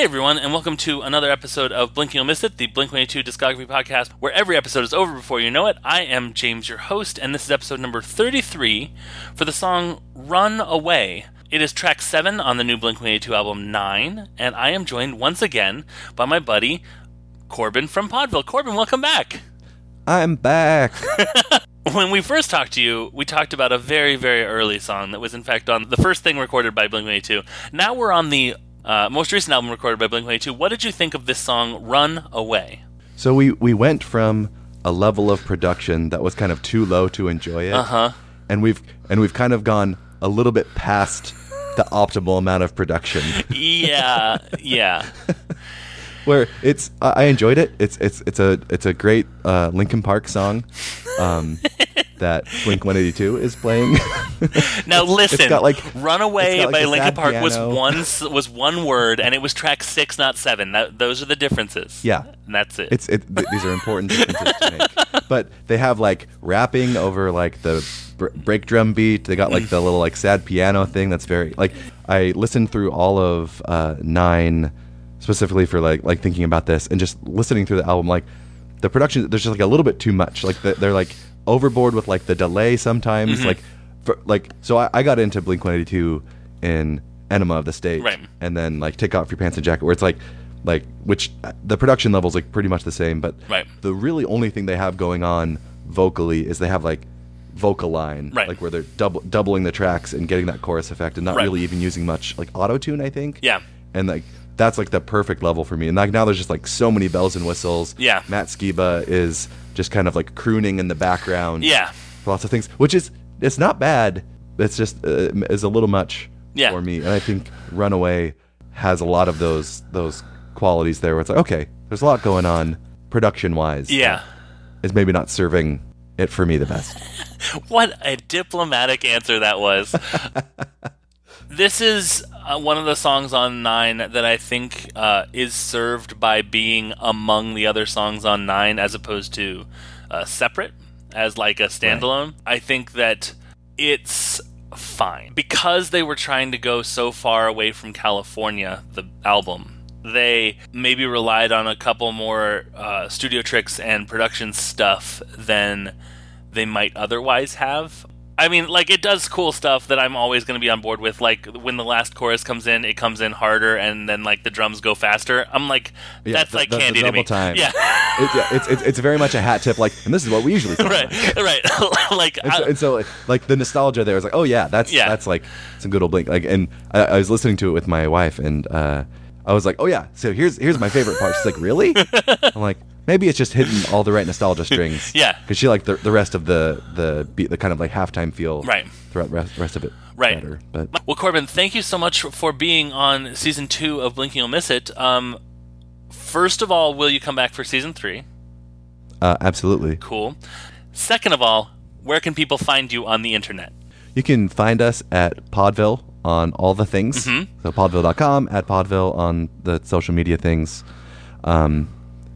Hey everyone, and welcome to another episode of Blink and You'll Miss It, the Blink 182 discography podcast, where every episode is over before you know it. I am James, your host, and this is episode number 33 for the song Run Away. It is track 7 on the new Blink 182 album 9, and I am joined once again by my buddy Corbin from Podville. Corbin, welcome back. I'm back. when we first talked to you, we talked about a very, very early song that was, in fact, on the first thing recorded by Blink 182. Now we're on the uh, most recent album recorded by Blink 182. What did you think of this song, Run Away? So we, we went from a level of production that was kind of too low to enjoy it. Uh-huh. And we've and we've kind of gone a little bit past the optimal amount of production. Yeah, yeah. Where it's I I enjoyed it. It's it's it's a it's a great uh, Linkin Park song. Um, that Blink 182 is playing. Now listen, got like- "Runaway" it's got like by Linkin Park was one was one word, and it was track six, not seven. That, those are the differences. Yeah. and that's it. It's it. Th- these are important differences to make. But they have like rapping over like the br- break drum beat. They got like the little like sad piano thing. That's very like I listened through all of uh, nine specifically for like like thinking about this and just listening through the album. Like the production, there's just like a little bit too much. Like the, they're like overboard with like the delay sometimes. Like for, like so I, I got into Blink 182 in Enema of the State, Right. and then like take off your pants and jacket where it's like like which the production levels like pretty much the same but Right. the really only thing they have going on vocally is they have like vocal line Right. like where they're double doubling the tracks and getting that chorus effect and not Right. really even using much like auto tune i think Yeah. and like that's like the perfect level for me and like now there's just like so many bells and whistles Yeah. matt skiba is just kind of like crooning in the background Yeah. lots of things which is it's not bad it's just uh, is a little much Yeah. for me and i think runaway has a lot of those those qualities there where it's like okay there's a lot going on production wise yeah. is maybe not serving it for me the best What a diplomatic answer that was. this is uh, one of the songs on Nine that I think uh, is served by being among the other songs on Nine as opposed to uh, separate as like a standalone. I think that it's fine because they were trying to go so far away from California, the album. They maybe relied on a couple more uh, studio tricks and production stuff than they might otherwise have. I mean, like it does cool stuff that I'm always going to be on board with. Like when the last chorus comes in, it comes in harder, and then like the drums go faster. I'm like, Yeah, that's like candy to me. time. Yeah, it, yeah, it's, it's it's very much a hat tip like and this is what we usually like. right, right. like and so, I- and so like the nostalgia there is like oh yeah that's Yeah. that's like some good old blink like and I, I was listening to it with my wife and uh i was like oh yeah so here's here's my favorite part she's like really i'm like maybe it's just hitting all the right nostalgia strings Yeah. because she liked the, the rest of the the beat the kind of like halftime feel Right. throughout the rest, rest of it Right. better but Well, Corbin, thank you so much for being on season two of Blink and You'll Miss It. Um, first of all, will you come back for season three? uh, absolutely Cool. Second of all, where can people find you on the internet? You can find us at Podville on all the things. Mm-hmm. So podville.com, at Podville on the social media things. Um,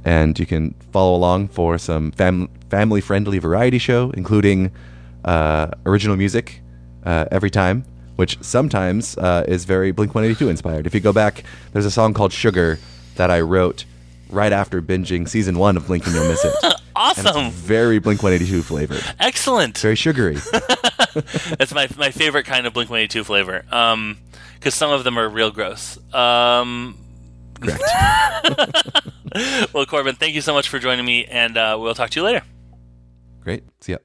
and you can follow along for some fam- family friendly variety show, including uh, original music uh, every time, which sometimes uh, is very Blink 182 inspired. If you go back, there's a song called Sugar that I wrote right after binging season one of Blink and You'll Miss It. Awesome. very Blink 182 flavored, Excellent. very sugary. That's my, my favorite kind of Blink 182 flavor. Um, because some of them are real gross. Um, Correct. well, Corbin, thank you so much for joining me, and uh, we'll talk to you later. Great. See ya.